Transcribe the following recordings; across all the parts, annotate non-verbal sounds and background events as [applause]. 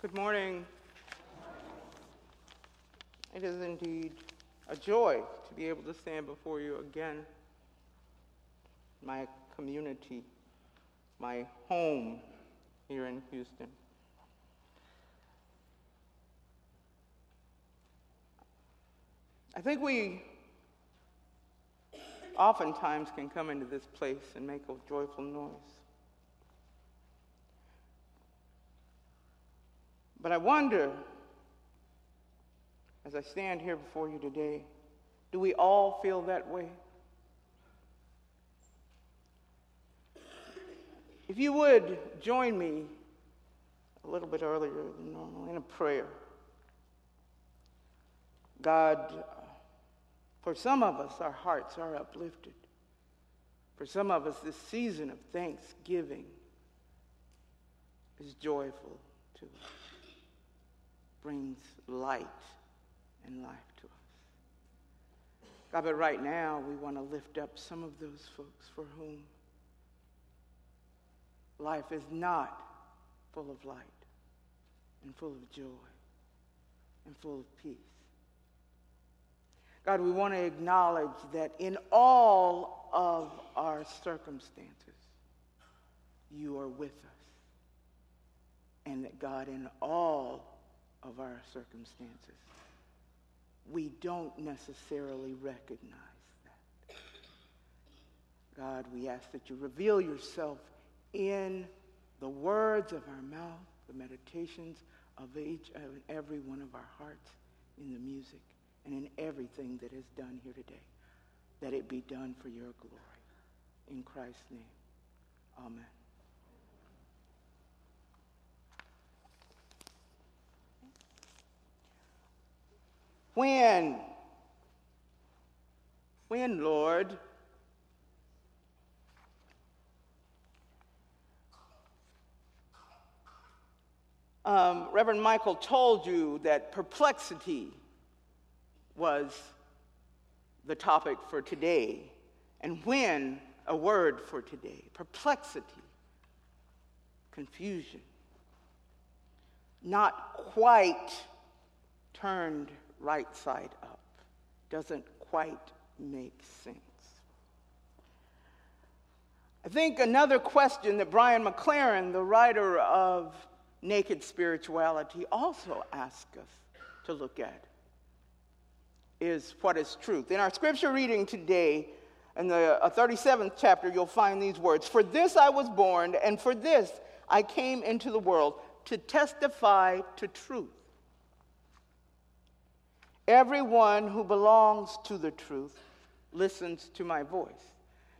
Good morning. It is indeed a joy to be able to stand before you again. My community, my home here in Houston. I think we oftentimes can come into this place and make a joyful noise. But I wonder, as I stand here before you today, do we all feel that way? If you would join me a little bit earlier than normal in a prayer. God, for some of us, our hearts are uplifted. For some of us, this season of thanksgiving is joyful to us brings light and life to us. God, but right now we want to lift up some of those folks for whom life is not full of light and full of joy and full of peace. God, we want to acknowledge that in all of our circumstances, you are with us. And that God, in all of our circumstances. We don't necessarily recognize that. God, we ask that you reveal yourself in the words of our mouth, the meditations of each and every one of our hearts, in the music, and in everything that is done here today. That it be done for your glory. In Christ's name, amen. When? When, Lord? Um, Reverend Michael told you that perplexity was the topic for today, and when? A word for today. Perplexity, confusion, not quite turned right side up. Doesn't quite make sense. I think another question that Brian McLaren, the writer of Naked Spirituality, also asks us to look at is what is truth. In our scripture reading today, in the uh, 37th chapter, you'll find these words For this I was born, and for this I came into the world, to testify to truth. Everyone who belongs to the truth listens to my voice.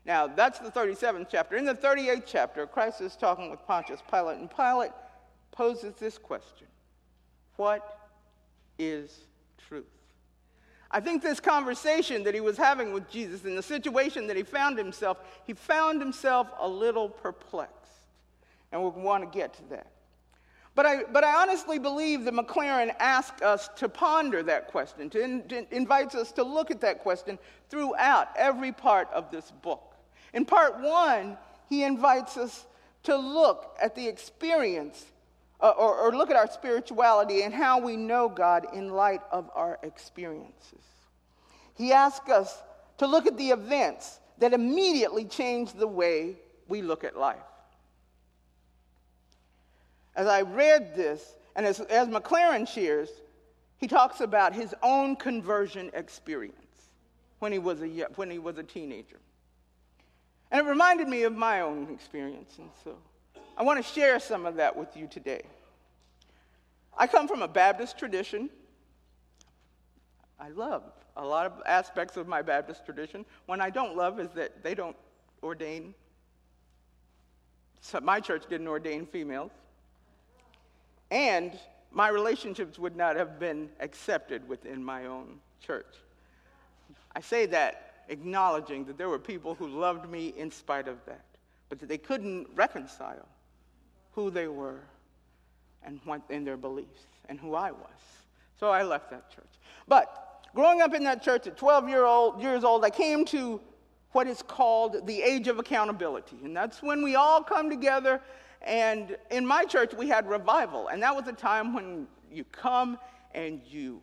Now, that's the 37th chapter. In the 38th chapter, Christ is talking with Pontius Pilate, and Pilate poses this question What is truth? I think this conversation that he was having with Jesus and the situation that he found himself, he found himself a little perplexed. And we want to get to that. But I, but I honestly believe that McLaren asks us to ponder that question, to, in, to invites us to look at that question throughout every part of this book. In part one, he invites us to look at the experience uh, or, or look at our spirituality and how we know God in light of our experiences. He asks us to look at the events that immediately change the way we look at life as I read this, and as, as McLaren shares, he talks about his own conversion experience when he was a, when he was a teenager. And it reminded me of my own experience, and so I want to share some of that with you today. I come from a Baptist tradition. I love a lot of aspects of my Baptist tradition. One I don't love is that they don't ordain, so my church didn't ordain females and my relationships would not have been accepted within my own church. I say that acknowledging that there were people who loved me in spite of that, but that they couldn't reconcile who they were and what in their beliefs and who I was. So I left that church. But growing up in that church at 12 year old, years old, I came to what is called the age of accountability. And that's when we all come together And in my church, we had revival. And that was a time when you come and you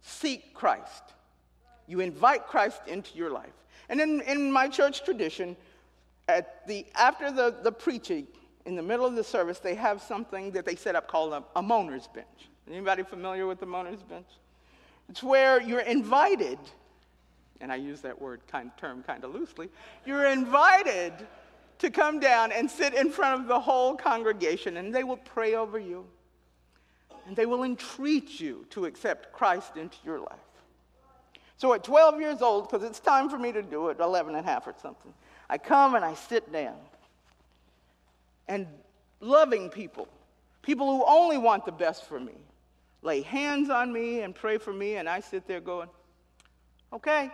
seek Christ. You invite Christ into your life. And in, in my church tradition, at the, after the, the preaching, in the middle of the service, they have something that they set up called a, a moaner's bench. Anybody familiar with the moaner's bench? It's where you're invited, and I use that word kind term kind of loosely, you're invited to come down and sit in front of the whole congregation, and they will pray over you. And they will entreat you to accept Christ into your life. So at 12 years old, because it's time for me to do it, 11 and a half or something, I come and I sit down. And loving people, people who only want the best for me, lay hands on me and pray for me, and I sit there going, okay,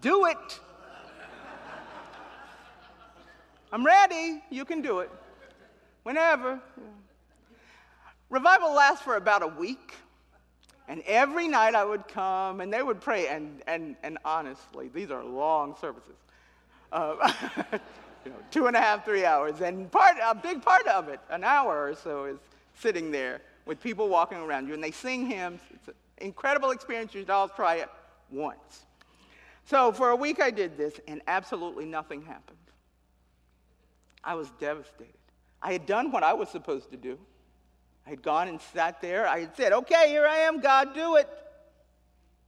do it. I'm ready. You can do it. Whenever. Revival lasts for about a week. And every night I would come and they would pray. And, and, and honestly, these are long services. Uh, [laughs] you know, two and a half, three hours. And part, a big part of it, an hour or so, is sitting there with people walking around you. And they sing hymns. It's an incredible experience. You should all try it once. So for a week I did this, and absolutely nothing happened. I was devastated. I had done what I was supposed to do. I had gone and sat there. I had said, Okay, here I am, God, do it.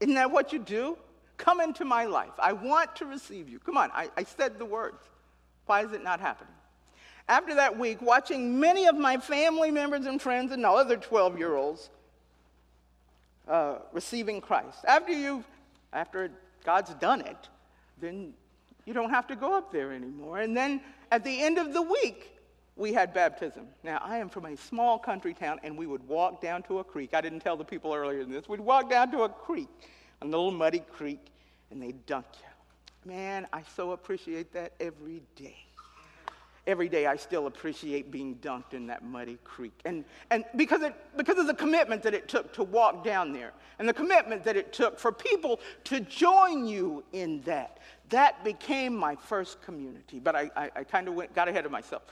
Isn't that what you do? Come into my life. I want to receive you. Come on, I, I said the words. Why is it not happening? After that week, watching many of my family members and friends and other 12 year olds uh, receiving Christ, after you've, after God's done it, then you don't have to go up there anymore. And then at the end of the week, we had baptism. Now, I am from a small country town, and we would walk down to a creek. I didn't tell the people earlier than this. We'd walk down to a creek, a little muddy creek, and they'd dunk you. Man, I so appreciate that every day. Every day I still appreciate being dunked in that muddy creek. And, and because, it, because of the commitment that it took to walk down there, and the commitment that it took for people to join you in that, that became my first community. But I, I, I kind of got ahead of myself.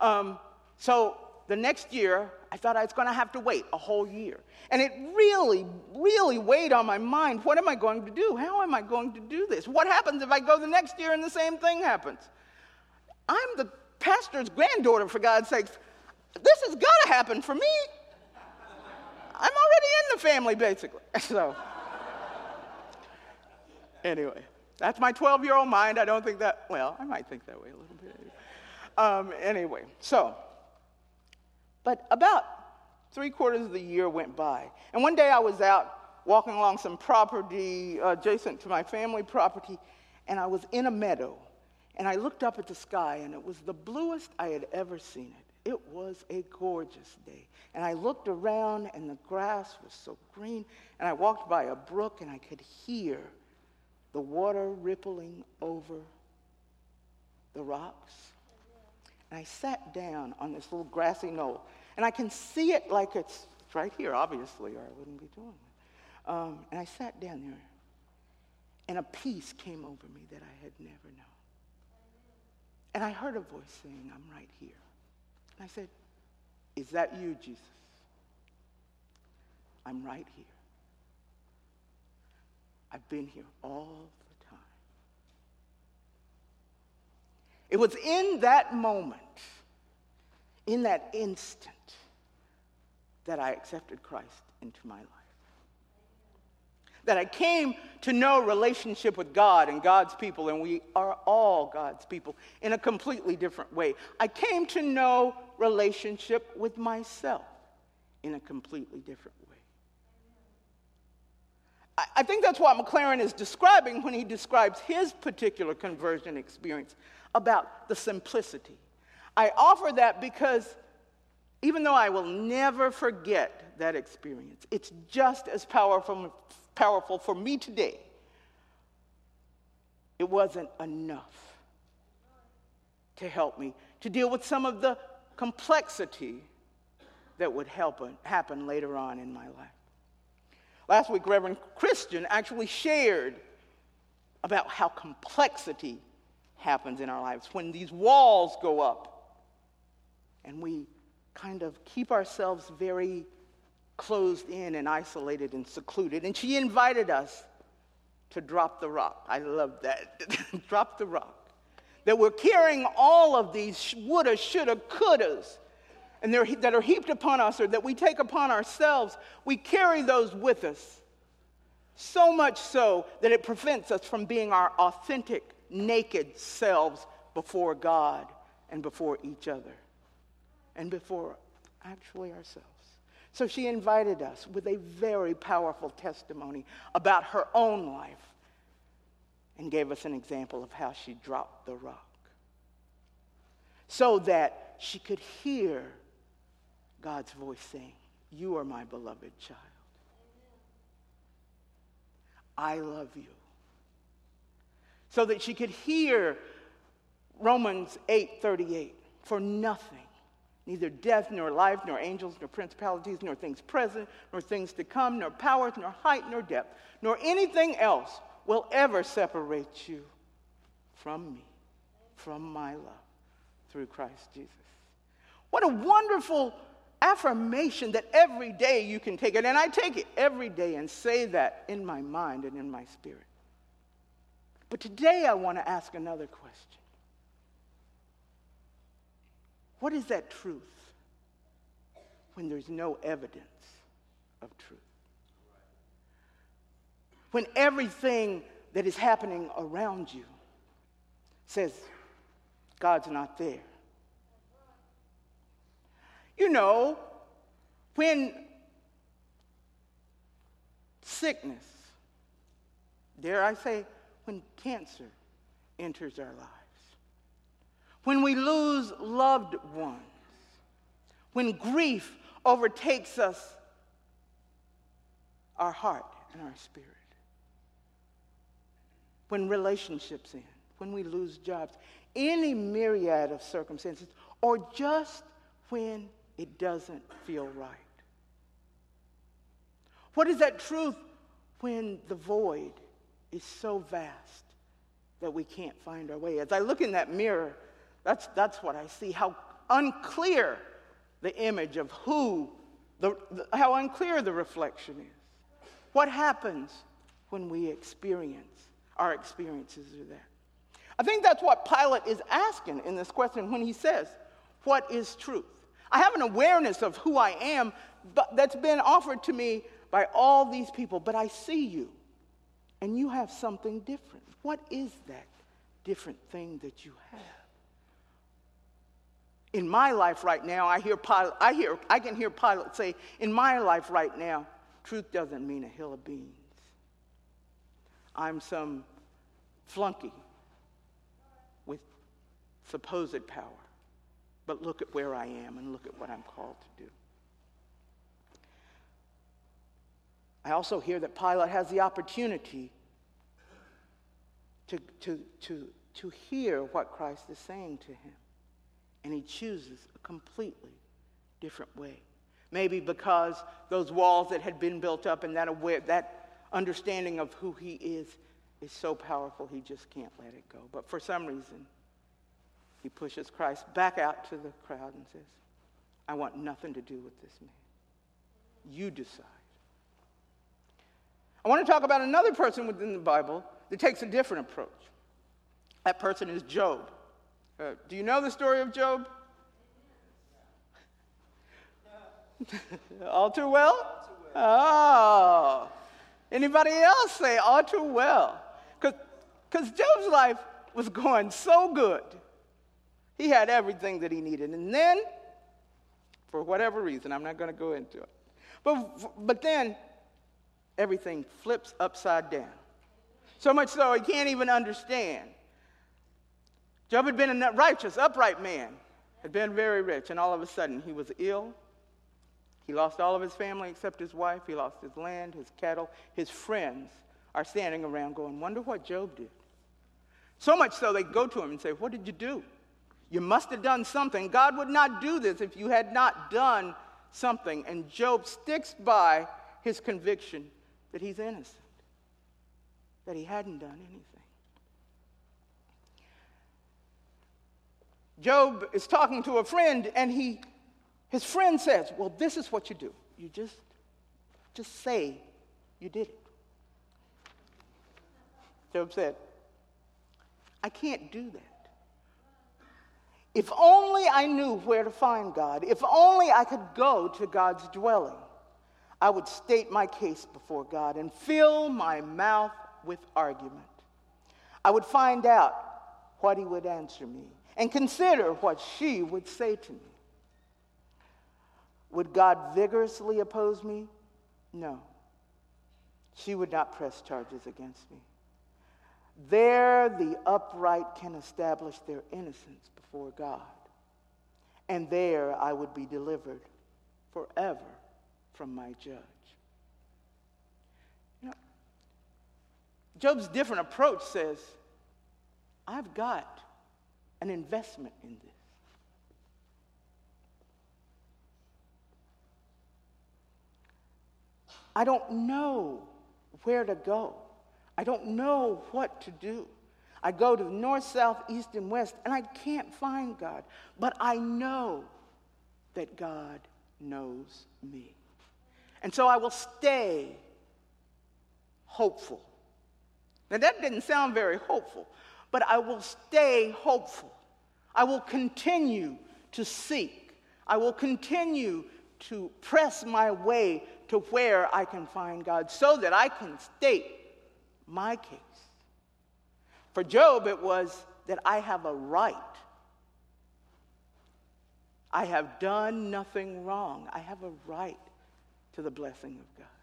Um, so the next year, I thought I was going to have to wait a whole year. And it really, really weighed on my mind. What am I going to do? How am I going to do this? What happens if I go the next year and the same thing happens? I'm the pastor's granddaughter, for God's sakes. This has got to happen for me. I'm already in the family, basically. [laughs] So, anyway, that's my 12 year old mind. I don't think that, well, I might think that way a little bit. Um, anyway, so, but about three quarters of the year went by. And one day I was out walking along some property adjacent to my family property, and I was in a meadow. And I looked up at the sky, and it was the bluest I had ever seen it. It was a gorgeous day. And I looked around, and the grass was so green. And I walked by a brook, and I could hear the water rippling over the rocks. And I sat down on this little grassy knoll. And I can see it like it's right here, obviously, or I wouldn't be doing it. Um, and I sat down there. And a peace came over me that I had never known. And I heard a voice saying, I'm right here. And I said, Is that you, Jesus? I'm right here. I've been here all the time. It was in that moment, in that instant, that I accepted Christ into my life. That I came to know relationship with God and God's people, and we are all God's people in a completely different way. I came to know relationship with myself in a completely different way. I think that's what McLaren is describing when he describes his particular conversion experience about the simplicity. I offer that because even though I will never forget that experience, it's just as powerful, powerful for me today. It wasn't enough to help me to deal with some of the complexity that would help, happen later on in my life. Last week, Reverend Christian actually shared about how complexity happens in our lives, when these walls go up and we kind of keep ourselves very closed in and isolated and secluded. And she invited us to drop the rock. I love that. [laughs] drop the rock. That we're carrying all of these woulda, shoulda, couldas, and that are heaped upon us or that we take upon ourselves. We carry those with us. So much so that it prevents us from being our authentic, naked selves before God and before each other and before actually ourselves. So she invited us with a very powerful testimony about her own life and gave us an example of how she dropped the rock so that she could hear God's voice saying, You are my beloved child. I love you. So that she could hear Romans 8 38, for nothing neither death, nor life, nor angels, nor principalities, nor things present, nor things to come, nor powers, nor height, nor depth, nor anything else will ever separate you from me, from my love through Christ Jesus. What a wonderful affirmation that every day you can take it. And I take it every day and say that in my mind and in my spirit. But today I want to ask another question. What is that truth when there's no evidence of truth? When everything that is happening around you says God's not there. You know, when sickness, dare I say, when cancer enters our lives, when we lose loved ones, when grief overtakes us, our heart and our spirit, when relationships end, when we lose jobs, any myriad of circumstances, or just when it doesn't feel right. What is that truth when the void is so vast that we can't find our way? As I look in that mirror, that's, that's what I see, how unclear the image of who, the, the, how unclear the reflection is. What happens when we experience, our experiences are that? I think that's what Pilate is asking in this question when he says, What is truth? I have an awareness of who I am but that's been offered to me by all these people, but I see you and you have something different. What is that different thing that you have? In my life right now, I hear Pilate, I hear I can hear Pilate say, in my life right now, truth doesn't mean a hill of beans. I'm some flunky with supposed power. But look at where I am and look at what I'm called to do. I also hear that Pilate has the opportunity to, to, to, to hear what Christ is saying to him and he chooses a completely different way. Maybe because those walls that had been built up and that, aware, that understanding of who he is is so powerful, he just can't let it go. But for some reason, he pushes Christ back out to the crowd and says, I want nothing to do with this man. You decide. I want to talk about another person within the Bible that takes a different approach. That person is Job. Uh, do you know the story of Job? [laughs] all too well? Oh. Anybody else say all too well? Because Job's life was going so good. He had everything that he needed. And then, for whatever reason, I'm not going to go into it. But, but then, everything flips upside down. So much so he can't even understand Job had been a righteous, upright man, had been very rich, and all of a sudden he was ill. He lost all of his family except his wife. He lost his land, his cattle. His friends are standing around going, Wonder what Job did. So much so they go to him and say, What did you do? You must have done something. God would not do this if you had not done something. And Job sticks by his conviction that he's innocent, that he hadn't done anything. Job is talking to a friend, and he, his friend says, Well, this is what you do. You just, just say you did it. Job said, I can't do that. If only I knew where to find God, if only I could go to God's dwelling, I would state my case before God and fill my mouth with argument. I would find out what he would answer me and consider what she would say to me. Would God vigorously oppose me? No. She would not press charges against me. There, the upright can establish their innocence before God. And there, I would be delivered forever from my judge. You know, Job's different approach says, I've got an investment in this. I don't know where to go. I don't know what to do. I go to north, south, east, and west, and I can't find God. But I know that God knows me. And so I will stay hopeful. Now, that didn't sound very hopeful, but I will stay hopeful. I will continue to seek. I will continue to press my way to where I can find God so that I can state my case. For Job, it was that I have a right. I have done nothing wrong. I have a right to the blessing of God.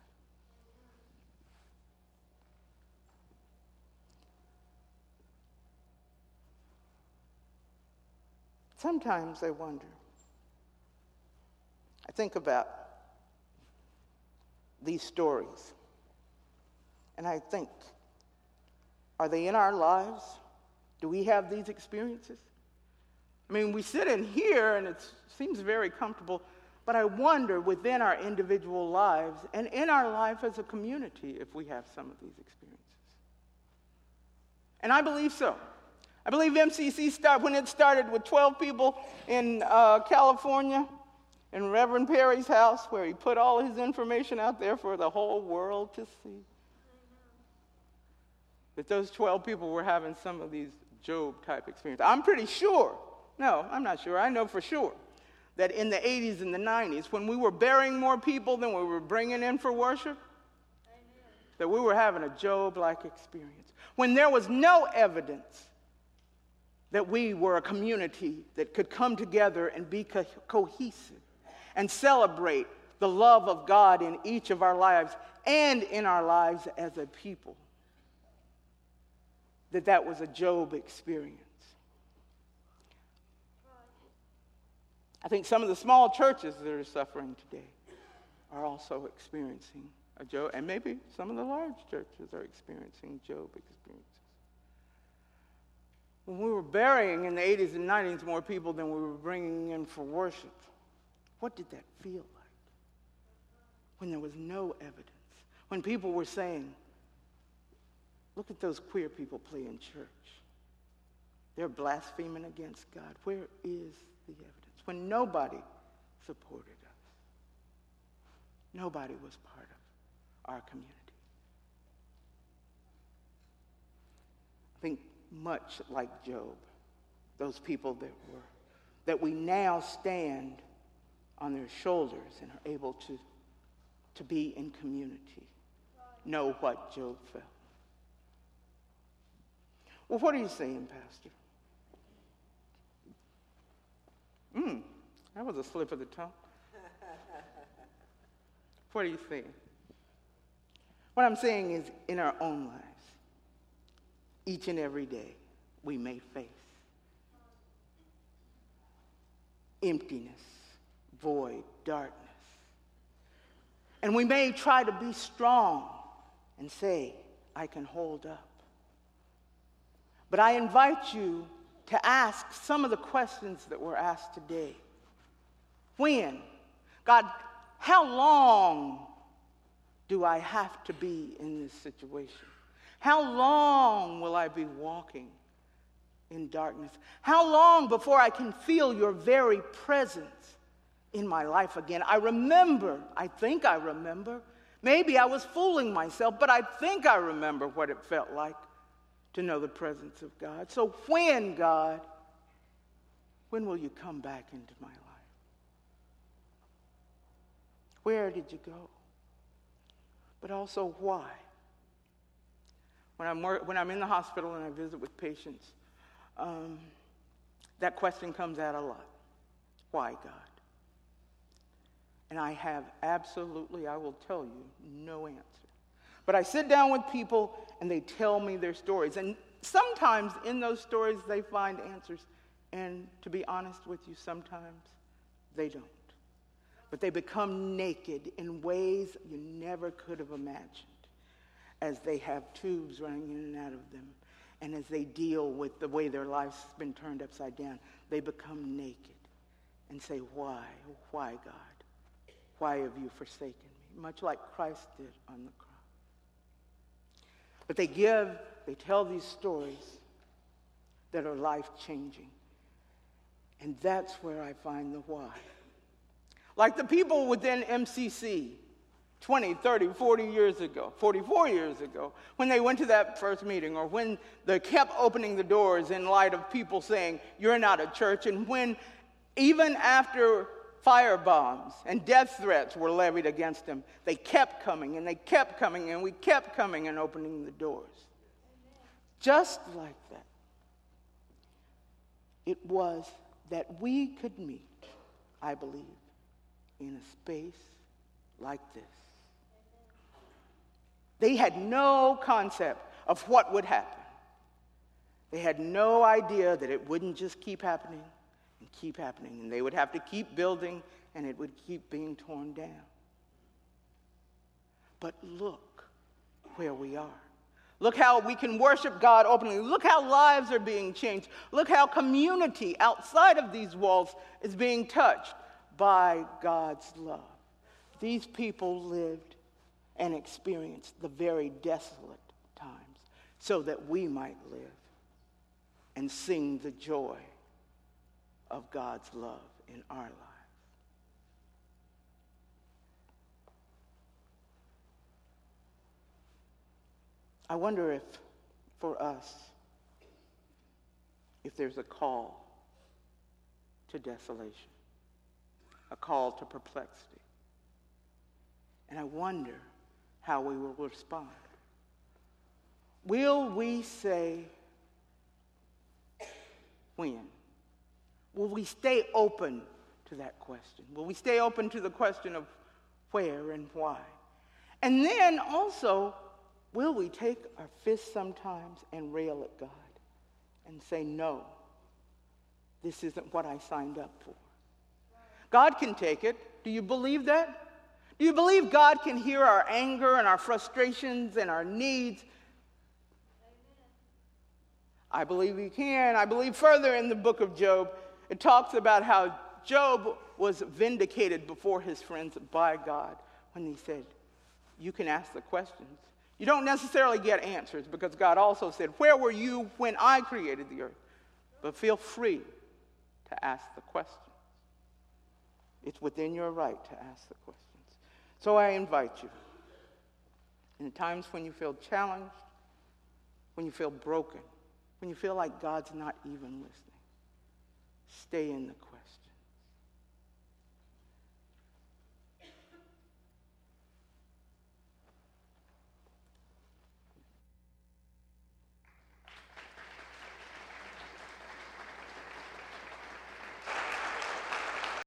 Sometimes I wonder. I think about these stories, and I think, are they in our lives? Do we have these experiences? I mean, we sit in here and it seems very comfortable, but I wonder within our individual lives and in our life as a community if we have some of these experiences. And I believe so. I believe MCC started when it started with 12 people in uh, California in Reverend Perry's house where he put all his information out there for the whole world to see. That those 12 people were having some of these Job type experiences. I'm pretty sure, no, I'm not sure, I know for sure that in the 80s and the 90s, when we were burying more people than we were bringing in for worship, that we were having a Job like experience. When there was no evidence that we were a community that could come together and be co- cohesive and celebrate the love of God in each of our lives and in our lives as a people. That that was a Job experience. I think some of the small churches that are suffering today are also experiencing a Job, and maybe some of the large churches are experiencing Job experiences. When we were burying in the 80s and 90s more people than we were bringing in for worship, what did that feel like? When there was no evidence, when people were saying, look at those queer people playing church. They're blaspheming against God. Where is the evidence? When nobody supported us, nobody was part of our community. I think much like Job, those people that were, that we now stand on their shoulders and are able to, to be in community, know what Job felt. Well, what are you saying, Pastor? Hmm, that was a slip of the tongue. [laughs] what are you saying? What I'm saying is, in our own lives, each and every day we may face. Emptiness, void, darkness. And we may try to be strong and say, I can hold up. But I invite you to ask some of the questions that were asked today. When? God, how long do I have to be in this situation? How long will I be walking in darkness? How long before I can feel your very presence in my life again? I remember, I think I remember. Maybe I was fooling myself, but I think I remember what it felt like to know the presence of God. So, when, God, when will you come back into my life? Where did you go? But also, why? When I'm, when I'm in the hospital and I visit with patients, um, that question comes out a lot. Why, God? And I have absolutely, I will tell you, no answer. But I sit down with people and they tell me their stories. And sometimes in those stories they find answers. And to be honest with you, sometimes they don't. But they become naked in ways you never could have imagined as they have tubes running in and out of them. And as they deal with the way their life's been turned upside down, they become naked and say, Why? Why, God? Why have you forsaken me? Much like Christ did on the cross. But they give, they tell these stories that are life changing. And that's where I find the why. Like the people within MCC 20, 30, 40 years ago, 44 years ago, when they went to that first meeting, or when they kept opening the doors in light of people saying, You're not a church, and when even after fire bombs and death threats were levied against them, they kept coming and they kept coming, and we kept coming and opening the doors. Just like that, it was that we could meet, I believe, in a space like this. They had no concept of what would happen. They had no idea that it wouldn't just keep happening and keep happening, and they would have to keep building and it would keep being torn down. But look where we are. Look how we can worship God openly. Look how lives are being changed. Look how community outside of these walls is being touched by God's love. These people lived and experience the very desolate times so that we might live and sing the joy of God's love in our lives. I wonder if for us, if there's a call to desolation, a call to perplexity. And I wonder how we will respond. Will we say, when? Will we stay open to that question? Will we stay open to the question of where and why? And then also, will we take our fists sometimes and rail at God and say, no, this isn't what I signed up for? God can take it. Do you believe that? Do you believe God can hear our anger and our frustrations and our needs? I believe He can. I believe further in the book of Job, it talks about how Job was vindicated before his friends by God when he said, You can ask the questions. You don't necessarily get answers because God also said, Where were you when I created the earth? But feel free to ask the questions. It's within your right to ask the questions. So I invite you, in times when you feel challenged, when you feel broken, when you feel like God's not even listening, stay in the question.